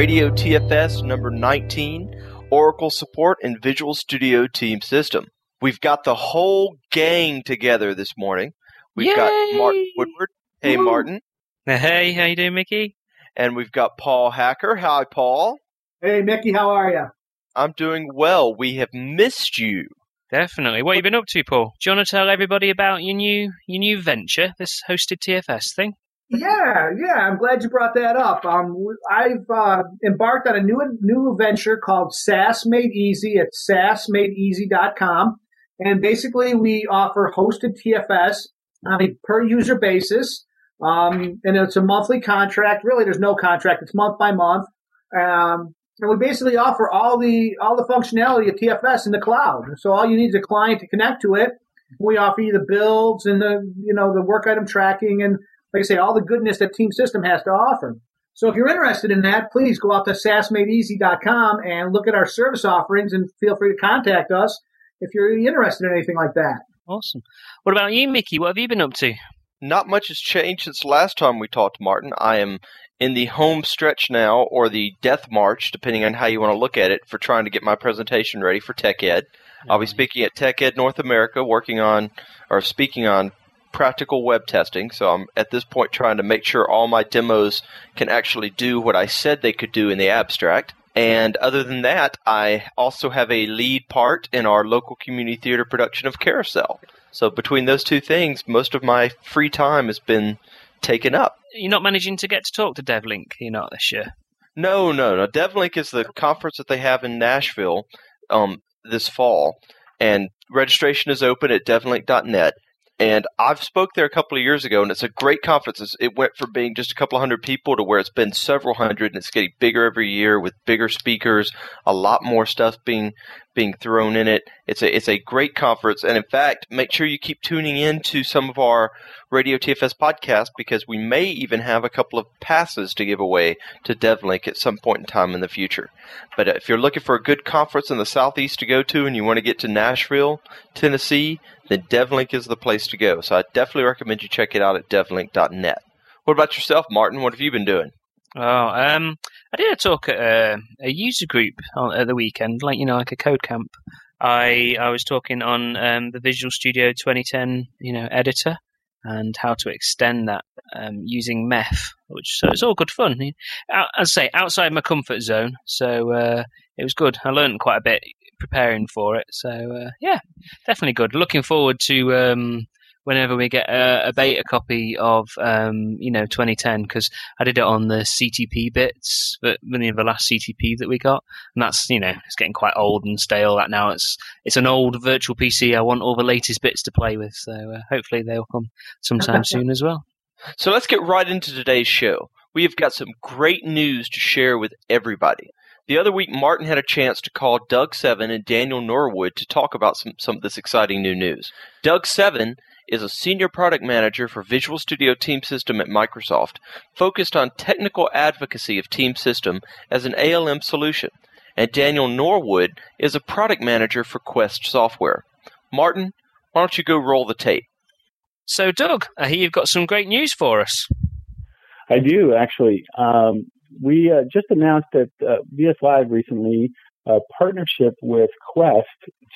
Radio TFS number 19, Oracle Support and Visual Studio Team System. We've got the whole gang together this morning. We've Yay! got Martin Woodward. Hey, Woo! Martin. Hey, how you doing, Mickey? And we've got Paul Hacker. Hi, Paul. Hey, Mickey, how are you? I'm doing well. We have missed you. Definitely. What have you been up to, Paul? Do you want to tell everybody about your new your new venture, this hosted TFS thing? Yeah, yeah, I'm glad you brought that up. Um, I've uh, embarked on a new new venture called SaaS Made Easy at saasmadeeasy.com. And basically, we offer hosted TFS on a per user basis. Um, and it's a monthly contract. Really, there's no contract. It's month by month. Um, and we basically offer all the all the functionality of TFS in the cloud. So all you need is a client to connect to it. We offer you the builds and the you know the work item tracking and like I say all the goodness that Team System has to offer. So if you're interested in that, please go out to saasmadeeasy.com and look at our service offerings and feel free to contact us if you're interested in anything like that. Awesome. What about you, Mickey? What have you been up to? Not much has changed since last time we talked, Martin. I am in the home stretch now, or the death march, depending on how you want to look at it, for trying to get my presentation ready for Tech Ed. I'll be mm-hmm. speaking at Tech Ed North America, working on, or speaking on practical web testing. So I'm at this point trying to make sure all my demos can actually do what I said they could do in the abstract. And other than that, I also have a lead part in our local community theater production of Carousel. So between those two things, most of my free time has been taken up. You're not managing to get to talk to DevLink, you're not this year. No, no, no. DevLink is the conference that they have in Nashville um, this fall, and registration is open at devlink.net. And I've spoke there a couple of years ago, and it's a great conference. It went from being just a couple of hundred people to where it's been several hundred, and it's getting bigger every year with bigger speakers, a lot more stuff being being thrown in it. It's a it's a great conference, and in fact, make sure you keep tuning in to some of our Radio TFS podcasts because we may even have a couple of passes to give away to DevLink at some point in time in the future. But uh, if you're looking for a good conference in the southeast to go to, and you want to get to Nashville, Tennessee, then DevLink is the place to go. So I definitely recommend you check it out at devlink.net. What about yourself, Martin? What have you been doing? Oh, um, I did a talk at a, a user group on, at the weekend, like you know, like a code camp. I I was talking on um, the Visual Studio 2010, you know, editor and how to extend that um, using MEF, which so it's all good fun. Out, as I say, outside my comfort zone, so uh, it was good. I learned quite a bit preparing for it, so uh, yeah, definitely good. Looking forward to um, whenever we get a, a beta copy of um, you know 2010 because I did it on the CTP bits, but the the last CTP that we got, and that's you know it's getting quite old and stale. That now it's it's an old virtual PC. I want all the latest bits to play with, so uh, hopefully they'll come sometime soon as well. So let's get right into today's show. We have got some great news to share with everybody. The other week, Martin had a chance to call Doug Seven and Daniel Norwood to talk about some, some of this exciting new news. Doug Seven is a senior product manager for Visual Studio Team System at Microsoft, focused on technical advocacy of Team System as an ALM solution. And Daniel Norwood is a product manager for Quest Software. Martin, why don't you go roll the tape? So, Doug, I hear you've got some great news for us. I do actually. Um, we uh, just announced at uh, VS Live recently a partnership with Quest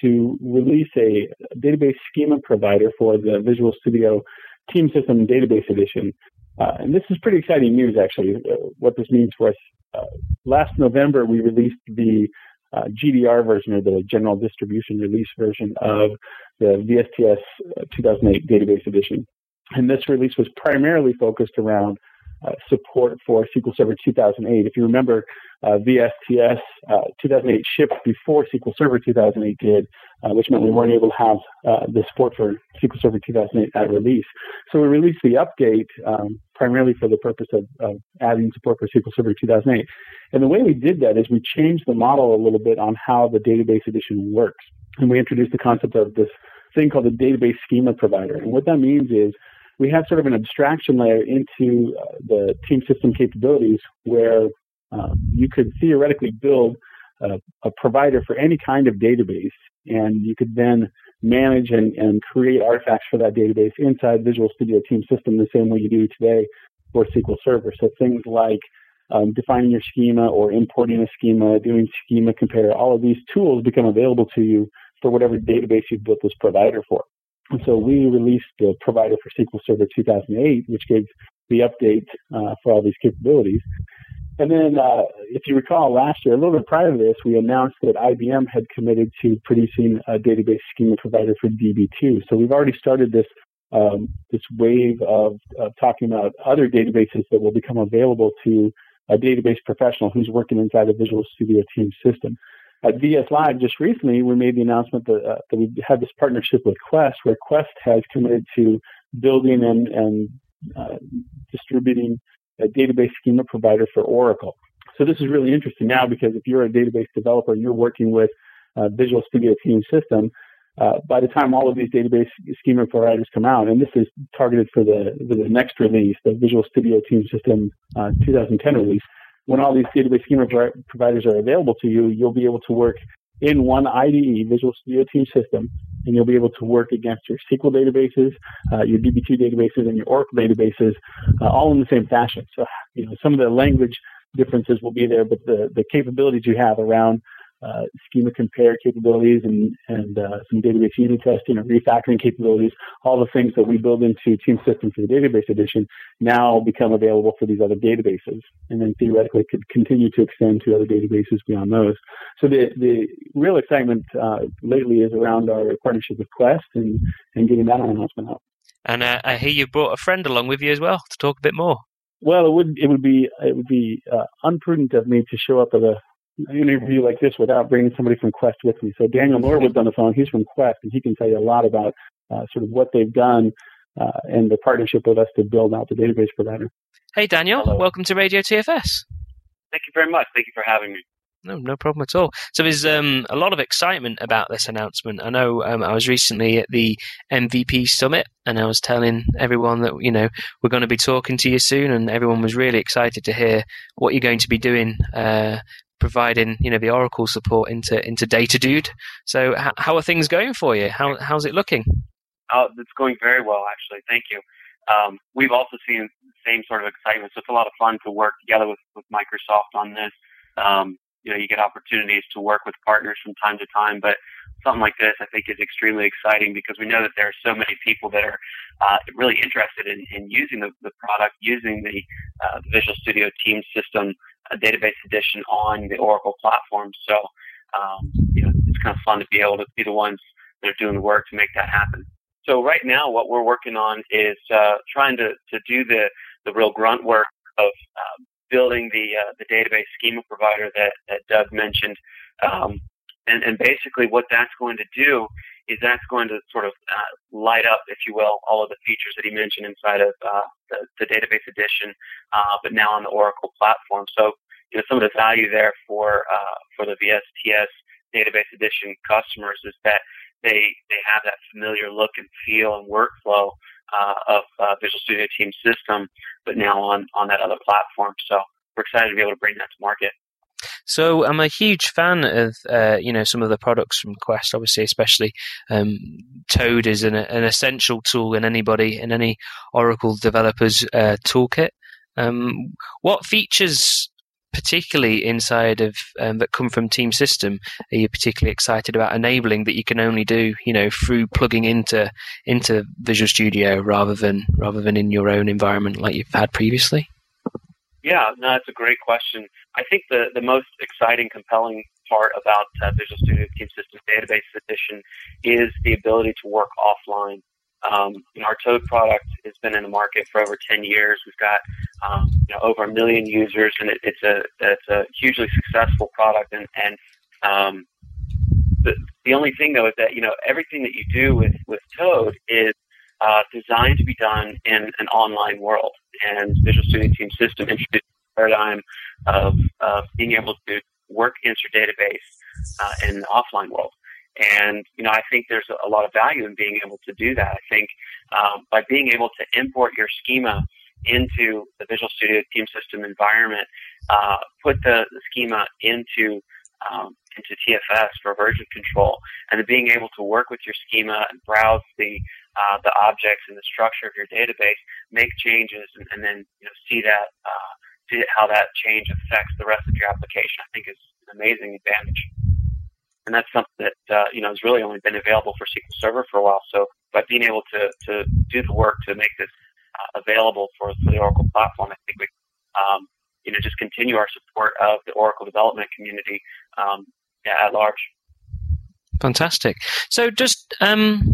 to release a database schema provider for the Visual Studio Team System Database Edition. Uh, and this is pretty exciting news, actually, uh, what this means for us. Uh, last November, we released the uh, GDR version, or the General Distribution Release version of the VSTS 2008 Database Edition. And this release was primarily focused around uh, support for SQL Server 2008. If you remember, uh, VSTS uh, 2008 shipped before SQL Server 2008 did, uh, which meant we weren't able to have the support for SQL Server 2008 at release. So we released the update um, primarily for the purpose of, of, adding support for SQL Server 2008. And the way we did that is we changed the model a little bit on how the database edition works. And we introduced the concept of this thing called the database schema provider. And what that means is we have sort of an abstraction layer into uh, the team system capabilities where um, you could theoretically build a, a, provider for any kind of database, and you could then manage and, and create artifacts for that database inside Visual Studio Team System the same way you do today for SQL Server. So things like um, defining your schema or importing a schema, doing schema compare, all of these tools become available to you for whatever database you've built this provider for. And so we released the provider for SQL Server 2008, which gave the update uh, for all these capabilities. And then, uh, if you recall, last year, a little bit prior to this, we announced that IBM had committed to producing a database schema provider for DB2. So we've already started this um, this wave of, of, talking about other databases that will become available to a database professional who's working inside a Visual Studio Team system. At VS Live, just recently, we made the announcement that, uh, that we had this partnership with Quest, where Quest has committed to building and, and uh, distributing a database schema provider for Oracle. So this is really interesting now because if you're a database developer and you're working with uh, Visual Studio Team system, uh, by the time all of these database schema providers come out, and this is targeted for the, for the next release, the Visual Studio Team System uh, 2010 release, when all these database schema providers are available to you, you'll be able to work in one IDE, Visual Studio Team System, and you'll be able to work against your SQL databases, uh, your DB2 databases, and your Oracle databases, uh, all in the same fashion. So, you know, some of the language differences will be there, but the, the capabilities you have around uh, schema compare capabilities and, and uh, some database unit testing and refactoring capabilities, all the things that we build into Team System for the database edition now become available for these other databases, and then theoretically could continue to extend to other databases beyond those. So the, the real excitement uh, lately is around our partnership with Quest and, and getting that announcement out. And uh, I hear you brought a friend along with you as well to talk a bit more. Well, it would it would be it would be uh, unprudent of me to show up at a interview like this without bringing somebody from Quest with me. So Daniel Norwood's on the phone. He's from Quest, and he can tell you a lot about uh, sort of what they've done uh, and the partnership with us to build out the database provider. Hey, Daniel. Hello. Welcome to Radio TFS. Thank you very much. Thank you for having me. No, no problem at all. So there's um, a lot of excitement about this announcement. I know um, I was recently at the MVP summit, and I was telling everyone that you know we're going to be talking to you soon, and everyone was really excited to hear what you're going to be doing uh, providing you know the Oracle support into into Datadude. So h- how are things going for you? How how's it looking? Oh, it's going very well actually. Thank you. Um, we've also seen the same sort of excitement. So it's a lot of fun to work together with with Microsoft on this. Um, you know, you get opportunities to work with partners from time to time, but something like this, I think, is extremely exciting because we know that there are so many people that are uh, really interested in, in using the, the product, using the, uh, Visual Studio Team system a database edition on the Oracle platform. So, um, you know, it's kind of fun to be able to be the ones that are doing the work to make that happen. So right now, what we're working on is uh, trying to, to do the, the real grunt work of uh, building the uh, the database schema provider that, that Doug mentioned. Um, and, and basically, what that's going to do is that's going to sort of uh, light up, if you will, all of the features that he mentioned inside of uh, the, the, database edition, uh, but now on the Oracle platform. So, you know, some of the value there for uh, for the VSTS database edition customers is that they they have that familiar look and feel and workflow uh, of uh, Visual Studio Team system, but now on on that other platform. So, we're excited to be able to bring that to market. So I'm a huge fan of uh, you know some of the products from Quest. Obviously, especially um, Toad is an, an, essential tool in anybody in any Oracle developer's uh, toolkit. Um, what features, particularly inside of um, that come from Team System, are you particularly excited about enabling that you can only do you know through plugging into into Visual Studio rather than rather than in your own environment like you've had previously? Yeah, no, that's a great question. I think the, the most exciting, compelling part about uh, Visual Studio Team Systems Database Edition is the ability to work offline. Um, you know, our Toad product has been in the market for over 10 years. We've got um, you know, over a million users, and it, it's a it's a hugely successful product. And, and um, the, the only thing though is that you know everything that you do with with Toad is uh, designed to be done in an online world. And Visual Studio Team System introduced a paradigm of, of being able to work against your database uh, in the offline world. And, you know, I think there's a lot of value in being able to do that. I think um, by being able to import your schema into the Visual Studio Team System environment, uh, put the, the schema into um, into TFS for version control, and then being able to work with your schema and browse the uh, the objects and the structure of your database, make changes, and, and then you know see that uh, see how that change affects the rest of your application. I think is an amazing advantage. And that's something that uh, you know has really only been available for SQL Server for a while. So by being able to to do the work to make this uh, available for, for the Oracle platform, I think we um, you know just continue our support of the Oracle development community um, at large. Fantastic. So just um,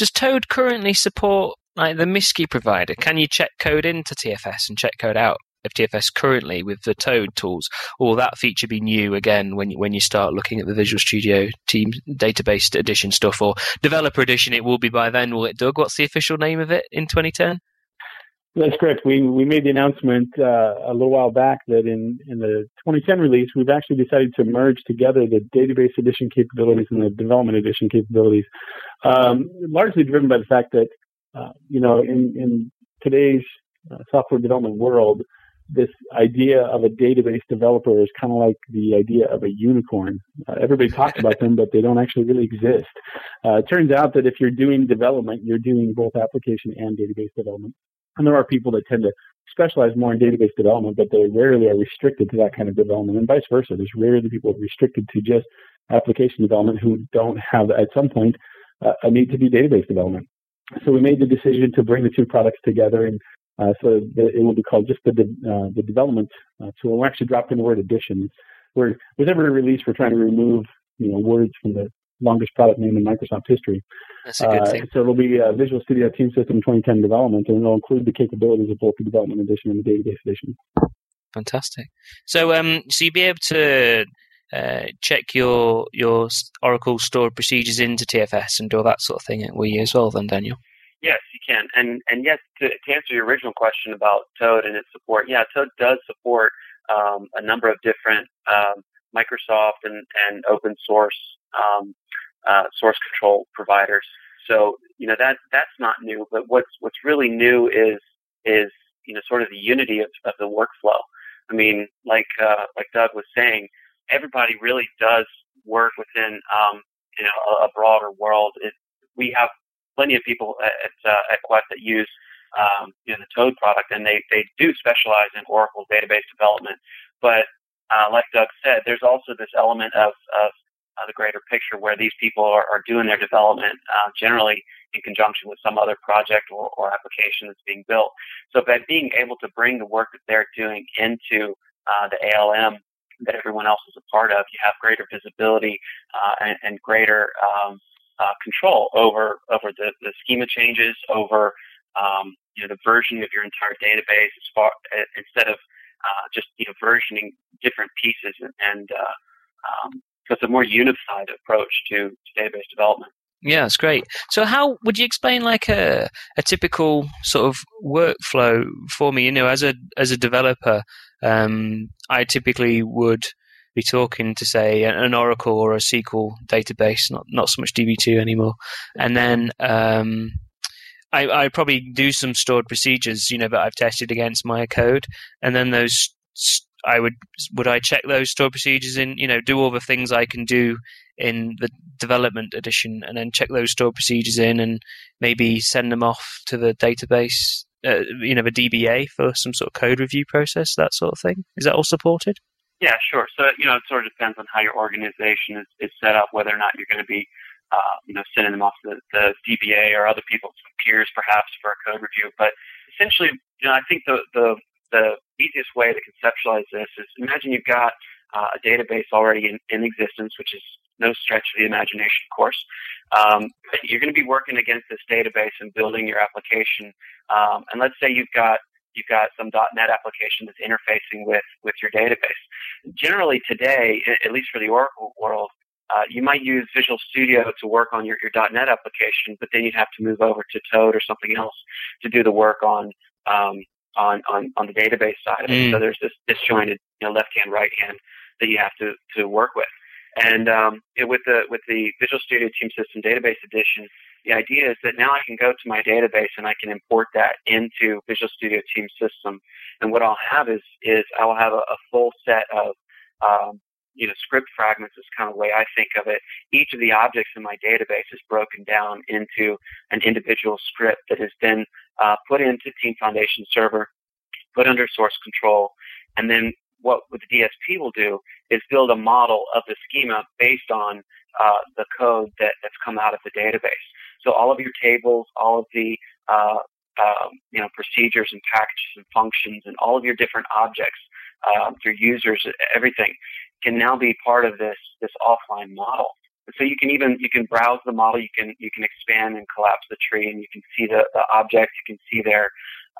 does Toad currently support like the MSSCCI provider? Can you check code into TFS and check code out of TFS currently with the Toad tools, or will that feature be new again when when you start looking at the Visual Studio Team Database Edition stuff or Developer Edition? It will be by then, will it, Doug? What's the official name of it in 2010? That's correct. We we made the announcement uh, a little while back that in in the 2010 release, we've actually decided to merge together the database edition capabilities and the development edition capabilities, um, largely driven by the fact that uh, you know in in today's uh, software development world, this idea of a database developer is kind of like the idea of a unicorn. Uh, everybody talks about them, but they don't actually really exist. Uh, it turns out that if you're doing development, you're doing both application and database development. And there are people that tend to specialize more in database development, but they rarely are restricted to that kind of development, and vice versa. There's rarely people restricted to just application development who don't have, at some point, uh, a need to do database development. So we made the decision to bring the two products together, and uh, so the, it will be called just the de- uh, the development uh, tool. We actually dropped in the word edition. We're, with every release, we're trying to remove you know words from the longest product name in Microsoft history. That's a good uh, thing. So it'll be uh, Visual Studio Team System 2010 development, and it'll include the capabilities of both the development edition and the database edition. Fantastic. So, um, so you'll be able to uh, check your your Oracle stored procedures into TFS and do all that sort of thing, will you as well, then, Daniel? Yes, you can. And and yes, to, to answer your original question about Toad and its support, yeah, Toad does support um, a number of different um, Microsoft and, and open source um, uh, source control providers. So you know that that's not new, but what's what's really new is is you know sort of the unity of, of the workflow. I mean, like uh, like Doug was saying, everybody really does work within um, you know a, a broader world. It, we have plenty of people at uh, at Quest that use um, you know the Toad product, and they they do specialize in Oracle database development. But uh, like Doug said, there's also this element of of uh, the greater picture where these people are, are doing their development uh, generally in conjunction with some other project or, or application that's being built. So by being able to bring the work that they're doing into uh, the ALM that everyone else is a part of, you have greater visibility uh, and, and, greater um, uh, control over over the, the schema changes, over um, you know the versioning of your entire database as far instead of uh, just you know versioning different pieces and, and um, it's a more unified approach to, to database development. Yeah, that's great. So, how would you explain like a a typical sort of workflow for me? You know, as a as a developer, um, I typically would be talking to say an Oracle or a SQL database, not not so much DB2 anymore, and then um, I I probably do some stored procedures, you know, that I've tested against my code, and then those I would would I check those stored procedures in you know do all the things I can do in the development edition and then check those stored procedures in and maybe send them off to the database uh, you know the DBA for some sort of code review process that sort of thing. Is that all supported? Yeah sure. So you know it sort of depends on how your organization is, is set up whether or not you're going to be uh, you know sending them off to the, the DBA or other people's peers perhaps for a code review but essentially you know I think the the the easiest way to conceptualize this is imagine you've got uh, a database already in, in, existence, which is no stretch of the imagination, of course. Um, you're going to be working against this database and building your application. Um, and let's say you've got you've got some .NET application that's interfacing with with your database. Generally, today, at least for the Oracle world, uh, you might use Visual Studio to work on your, your .NET application, but then you'd have to move over to Toad or something else to do the work on um, on, on, on the database side of it. Mm. So there's this disjointed, you know, left hand, right hand that you have to, to work with. And um, it, with the with the Visual Studio Team System Database Edition, the idea is that now I can go to my database and I can import that into Visual Studio Team System. And what I'll have is is I will have a, a full set of um, you know script fragments is kind of the way I think of it. Each of the objects in my database is broken down into an individual script that has been uh, put into Team Foundation Server, put under source control, and then what the DSP will do is build a model of the schema based on uh, the code that, that's come out of the database. So all of your tables, all of the uh, um, you know procedures and packages and functions, and all of your different objects, um, your users, everything can now be part of this this offline model. And so you can even you can browse the model, you can you can expand and collapse the tree, and you can see the, the objects, you can see their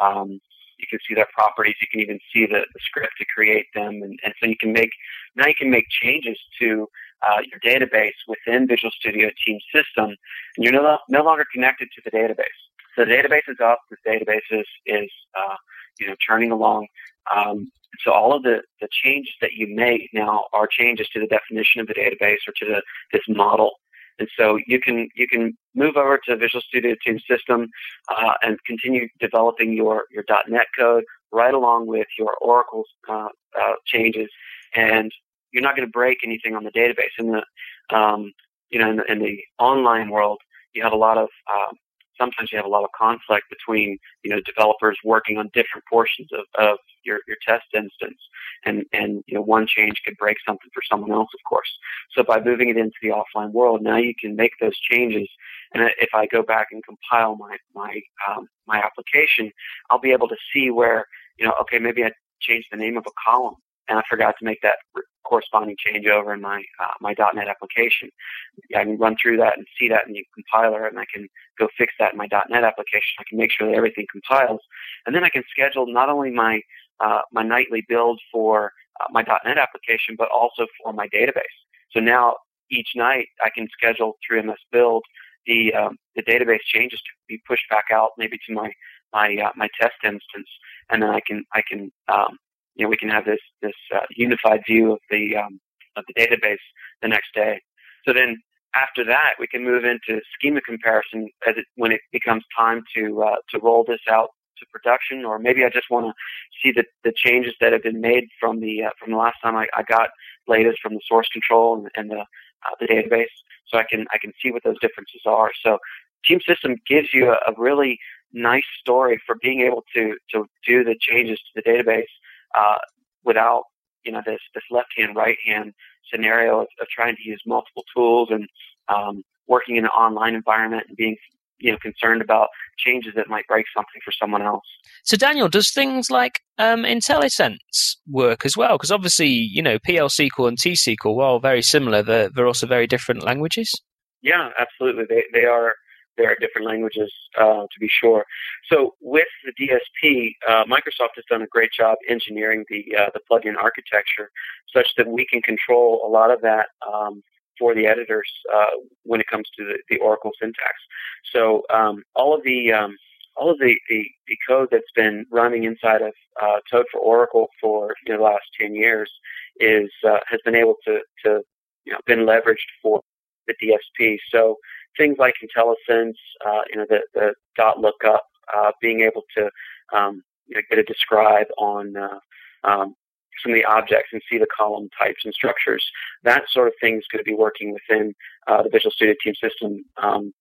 um, you can see their properties, you can even see the, the script to create them, and, and so you can make now you can make changes to uh, your database within Visual Studio Team System, and you're no, no longer connected to the database. So the database is up, the database is, is uh, you know churning along. Um, so all of the, the changes that you make now are changes to the definition of the database or to the, this model. And so you can you can move over to Visual Studio Team System uh, and continue developing your your .NET code right along with your Oracle uh, uh, changes, and you're not going to break anything on the database. In the um, you know in the, in the, online world, you have a lot of um, sometimes you have a lot of conflict between you know developers working on different portions of, of your, your test instance. And and you know one change could break something for someone else of course. So by moving it into the offline world now you can make those changes. And if I go back and compile my my um, my application I'll be able to see where you know okay maybe I changed the name of a column and I forgot to make that corresponding changeover in my uh, my .NET application. I can run through that and see that in the compiler, and I can go fix that in my .NET application. I can make sure that everything compiles, and then I can schedule not only my uh, my nightly build for uh, my .NET application, but also for my database. So now each night I can schedule through MS Build the um, the database changes to be pushed back out maybe to my my uh, my test instance, and then I can I can um, you know, we can have this this uh, unified view of the um, of the database the next day. So then after that, we can move into schema comparison as it, when it becomes time to uh, to roll this out to production, or maybe I just want to see the, the changes that have been made from the uh, from the last time I, I got latest from the source control and, and the uh, the database, so I can I can see what those differences are. So Team System gives you a, a really nice story for being able to to do the changes to the database uh, without you know this this left hand right hand scenario of, of, trying to use multiple tools and um, working in an online environment and being you know concerned about changes that might break something for someone else. So Daniel, does things like um, IntelliSense work as well? Because obviously you know PL SQL and T SQL, while very similar, they're, they're also very different languages. Yeah, absolutely. They they are there are different languages uh, to be sure. So with the DSP, uh, Microsoft has done a great job engineering the uh, the plugin architecture such that we can control a lot of that um, for the editors uh, when it comes to the, the Oracle syntax. So um, all of the um, all of the, the, the, code that's been running inside of uh, Toad for Oracle for the last 10 years is uh, has been able to, to you know been leveraged for the DSP. So things like IntelliSense, uh, you know, the, the dot lookup, uh, being able to um, you know, get a describe on uh, um, some of the objects and see the column types and structures. That sort of thing is going to be working within uh, the Visual Studio Team System um,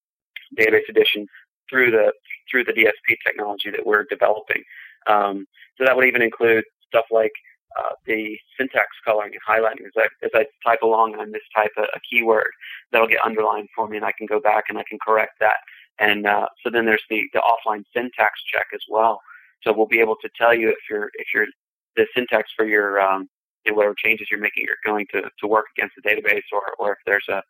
database edition through the through the DSP technology that we're developing. Um, so that would even include stuff like uh, the syntax coloring and highlighting as I, as I type along and I mistype a, a keyword, that'll get underlined for me and I can go back and I can correct that. And uh, so then there's the, the offline syntax check as well. So we'll be able to tell you if you're if you're the syntax for your um, whatever changes you're making are going to, to work against the database or, or if there's a,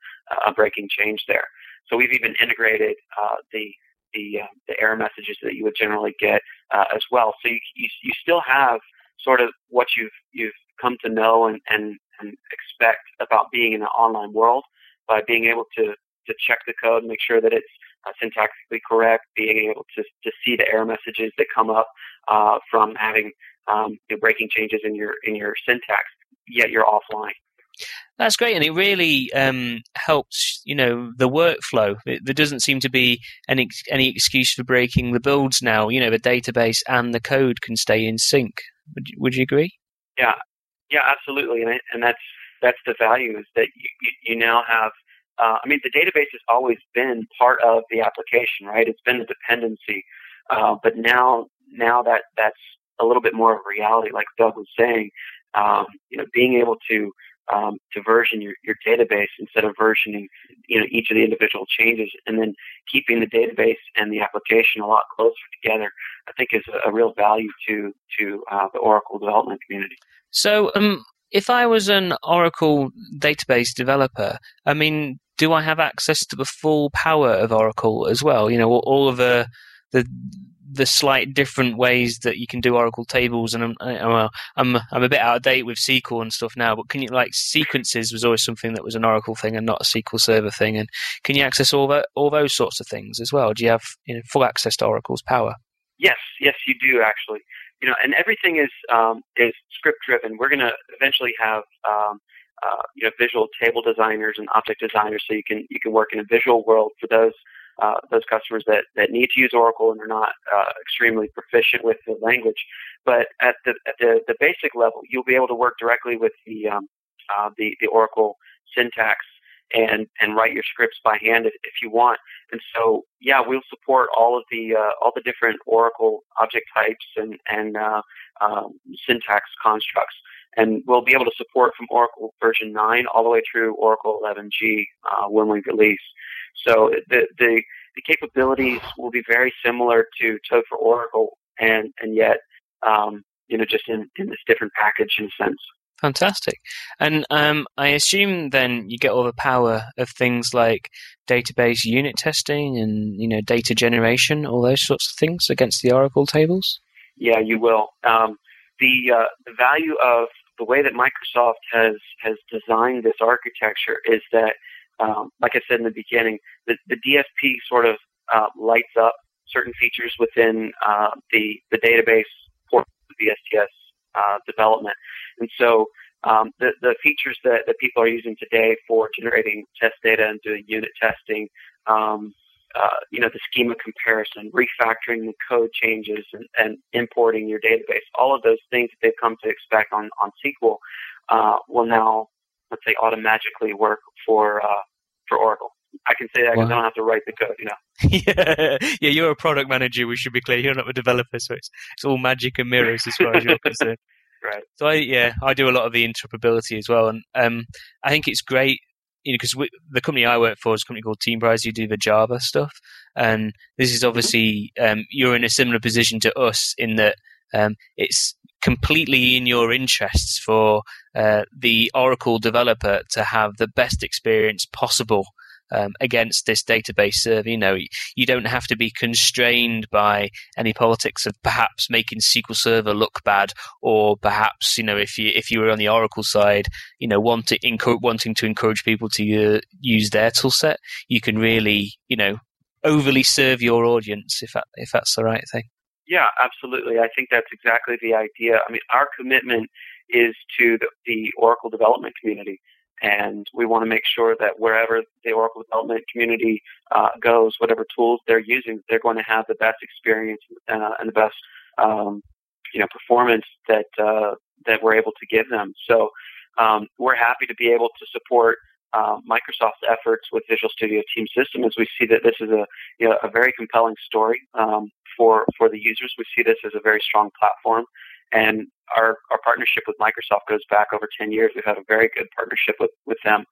a breaking change there. So we've even integrated uh, the the, uh, the error messages that you would generally get uh, as well. So you, you, you still have sort of what you've you've come to know and, and, and expect about being in the online world by being able to to check the code, and make sure that it's uh, syntactically correct, being able to to see the error messages that come up uh, from having um, you know, breaking changes in your in your syntax, yet you're offline. That's great, and it really um, helps. You know, the workflow. It, there doesn't seem to be any any excuse for breaking the builds now. You know, the database and the code can stay in sync. Would you, would you agree? Yeah, yeah, absolutely, and and that's that's the value is that you you now have. Uh, I mean, the database has always been part of the application, right? It's been a dependency, uh, but now now that that's a little bit more of a reality, like Doug was saying. Um, you know, being able to um, to version your, your database instead of versioning you know each of the individual changes, and then keeping the database and the application a lot closer together, I think is a, a real value to to uh, the Oracle development community. So, um, if I was an Oracle database developer, I mean, do I have access to the full power of Oracle as well? You know, all of the the the slight different ways that you can do Oracle tables, and I'm I'm I'm a bit out of date with SQL and stuff now. But can you like sequences was always something that was an Oracle thing and not a SQL Server thing, and can you access all that all those sorts of things as well? Do you have you know, full access to Oracle's power? Yes, yes, you do actually. You know, and everything is um, is script driven. We're going to eventually have um, uh, you know visual table designers and object designers, so you can you can work in a visual world for those uh, those customers that, that need to use Oracle and are not uh, extremely proficient with the language. But at the, at the, the basic level, you'll be able to work directly with the, um, uh, the, the Oracle syntax and, and write your scripts by hand if, if you want. And so, yeah, we'll support all of the, uh, all the different Oracle object types and, and uh, um, syntax constructs. And we'll be able to support from Oracle version 9 all the way through Oracle 11G uh, when we release. So the, the, the capabilities will be very similar to Toad for Oracle, and, and yet, um, you know, just in, in this different package in a sense. Fantastic. And um, I assume then you get all the power of things like database unit testing and you know data generation, all those sorts of things against the Oracle tables. Yeah, you will. Um, the uh, the value of the way that Microsoft has has designed this architecture is that um, like I said in the beginning, the, the DSP sort of uh, lights up certain features within uh, the the database for the STS uh, development, and so um, the the features that, that people are using today for generating test data and doing unit testing. Um, uh, you know, the schema comparison, refactoring the code changes, and, and, importing your database. All of those things that they've come to expect on, on SQL uh, will now, let's say, automatically work for uh, for Oracle. I can say that because wow. I don't have to write the code, you know. yeah, yeah. You're a product manager. We should be clear. You're not a developer, so it's it's all magic and mirrors as far as you're concerned. Right. So I yeah I do a lot of the interoperability as well, and um I think it's great you know, because the company I work for is a company called Teamprise. You do the Java stuff, and this is obviously um, you're in a similar position to us in that um, it's completely in your interests for uh, the Oracle developer to have the best experience possible um, against this database server. You know, you don't have to be constrained by any politics of perhaps making SQL Server look bad, or perhaps you know if you if you were on the Oracle side, you know, wanting wanting to encourage people to uh, use their toolset, you can really you know overly serve your audience if that if that's the right thing. Yeah, absolutely. I think that's exactly the idea. I mean, our commitment is to the, the Oracle development community. And we want to make sure that wherever the Oracle development community uh, goes, whatever tools they're using, they're going to have the best experience uh, and the best, um, you know, performance that uh, that we're able to give them. So um, we're happy to be able to support uh, Microsoft's efforts with Visual Studio Team System as we see that this is a you know, a very compelling story um, for for the users. We see this as a very strong platform, and our our partnership with Microsoft goes back over 10 years. We've had a very good partnership with with them,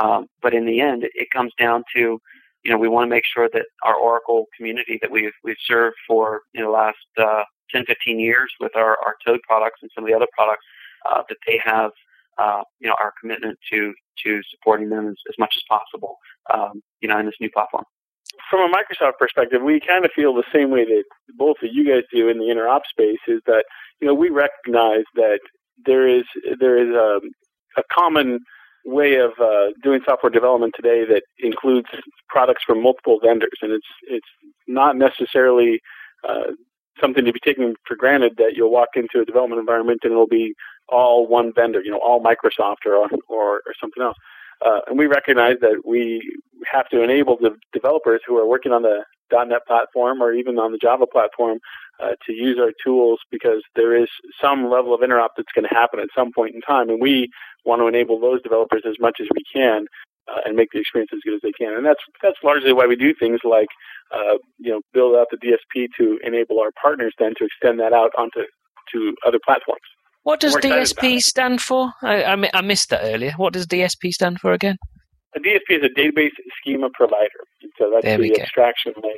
um, but in the end, it comes down to you know we want to make sure that our Oracle community that we've we've served for you know the last uh, 10, 15 years with our our Toad products and some of the other products uh, that they have uh, you know, our commitment to to supporting them as, as much as possible, um, you know, in this new platform. From a Microsoft perspective, we kind of feel the same way that both of you guys do in the interop space. Is that you know we recognize that there is there is a, a common way of uh, doing software development today that includes products from multiple vendors, and it's it's not necessarily uh, something to be taken for granted that you'll walk into a development environment and it'll be all one vendor, you know, all Microsoft or or, or something else. Uh, and we recognize that we have to enable the developers who are working on the .NET platform or even on the Java platform uh, to use our tools because there is some level of interop that's going to happen at some point in time, and we want to enable those developers as much as we can uh, and make the experience as good as they can. And that's that's largely why we do things like uh, you know build out the DSP to enable our partners then to extend that out onto to other platforms. What does DSP stand for? I, I, I, missed that earlier. What does DSP stand for again? A DSP is a database schema provider. So that's there the abstraction layer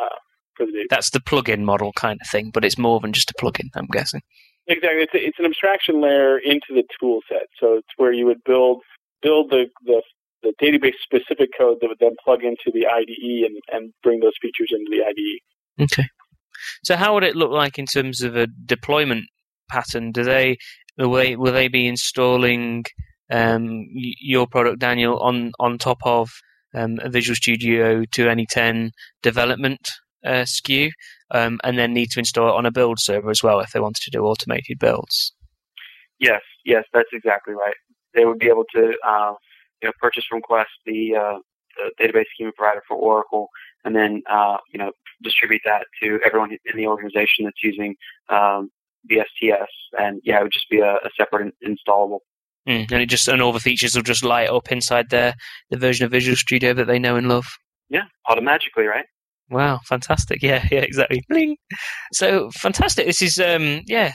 uh, for the database. That's the plugin model kind of thing, but it's more than just a plugin, I'm guessing. Exactly. It's, a, it's an abstraction layer into the tool set. So it's where you would build build the, the, the database specific code that would then plug into the IDE and, and bring those features into the IDE. Okay. So how would it look like in terms of a deployment pattern? Do they will they, will they be installing um, your product, Daniel, on on top of um, a Visual Studio 2010 development uh, SKU, um, and then need to install it on a build server as well if they wanted to do automated builds? Yes, yes, that's exactly right. They would be able to uh, you know purchase from Quest the, uh, the database schema provider for Oracle, and then uh, you know distribute that to everyone in the organization that's using um, VSTS, and yeah, it would just be a, a separate in- installable. Mm, and it just and all the features will just light up inside their the version of Visual Studio that they know and love. Yeah, automatically, right? Wow, fantastic! Yeah, yeah, exactly. Bling. So fantastic. This is um, yeah,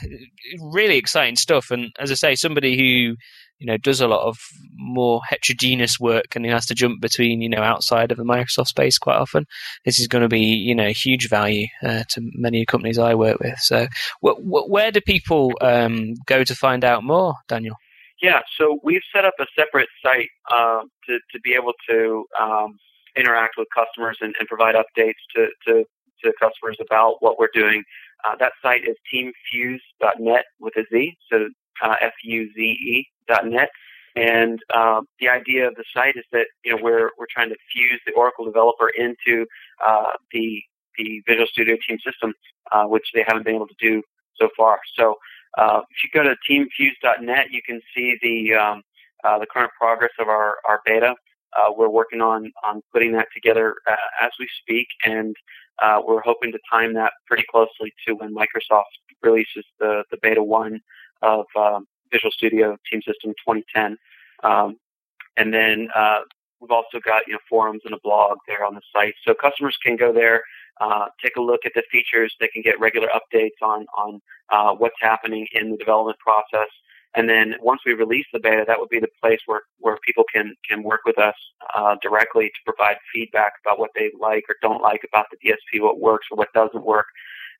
really exciting stuff. And as I say, somebody who you know does a lot of more heterogeneous work and he has to jump between you know outside of the Microsoft space quite often. This is going to be you know huge value uh, to many companies I work with. So, wh- wh- where do people um, go to find out more, Daniel? Yeah, so we've set up a separate site uh, to to be able to um, interact with customers and, and provide updates to, to, to customers about what we're doing. Uh, that site is teamfuze.net with a Z, so uh, F-U-Z-E dot net. And uh, the idea of the site is that you know we're we're trying to fuse the Oracle developer into uh, the the Visual Studio Team System, uh, which they haven't been able to do so far. So uh, if you go to teamfuze.net, you can see the um, uh, the current progress of our, our beta. Uh, we're working on on putting that together as we speak, and we're hoping to time that pretty closely to when Microsoft releases the the beta one of um, Visual Studio Team System 2010. Um, and then uh, we've also got you know forums and a blog there on the site, so customers can go there, uh, take a look at the features. They can get regular updates on on uh, what's happening in the development process. And then once we release the beta, that would be the place where, where people can, can work with us uh, directly to provide feedback about what they like or don't like about the DSP, what works or what doesn't work.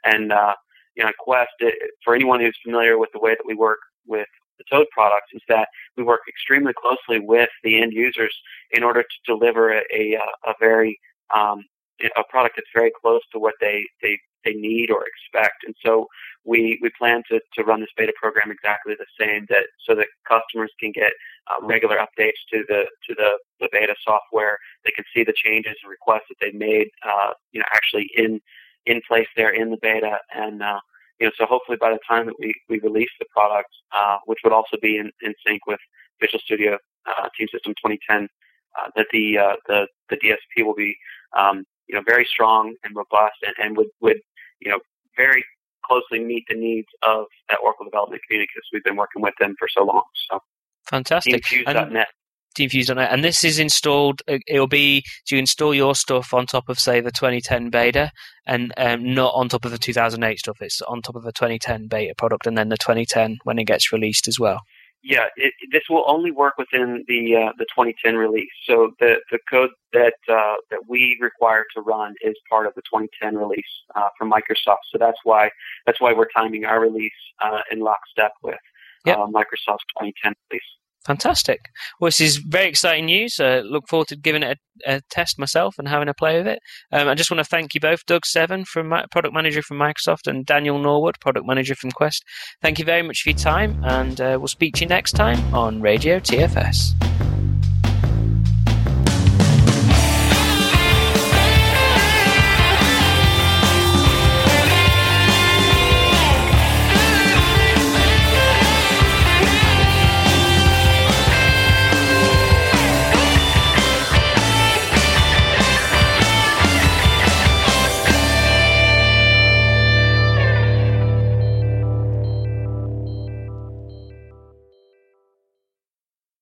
And uh, you know, Quest, it, for anyone who's familiar with the way that we work with the Toad products, is that we work extremely closely with the end users in order to deliver a, a, a very um, a product that's very close to what they, they, they need or expect. And so we, we plan to, to run this beta program exactly the same that so that customers can get uh, regular updates to the to the, the beta software. They can see the changes and requests that they've made, uh, you know, actually in in place there in the beta. And uh, you know, so hopefully by the time that we, we release the product, uh, which would also be in, in sync with Visual Studio uh, Team System 2010, uh, that the uh, the the DSP will be um, you know, very strong and robust and, and would, would, you know, very closely meet the needs of that Oracle development community because we've been working with them for so long. So fantastic. Teamfuze.net. Teamfuze.net. And this is installed, uh, it'll be, do you install your stuff on top of, say, the 2010 beta and um, not on top of the 2008 stuff? It's on top of the 2010 beta product and then the 2010 when it gets released as well. Yeah, it, this will only work within the uh, the 2010 release. So the the code that uh, that we require to run is part of the 2010 release uh, from Microsoft. So that's why that's why we're timing our release uh, in lockstep with yep. Uh, Microsoft's 2010 release. Fantastic. Well, this is very exciting news. Uh, look forward to giving it a, a, test myself and having a play with it. Um, I just want to thank you both, Doug Seven, from product manager from Microsoft, and Daniel Norwood, product manager from Quest. Thank you very much for your time, and uh, we'll speak to you next time on Radio TFS.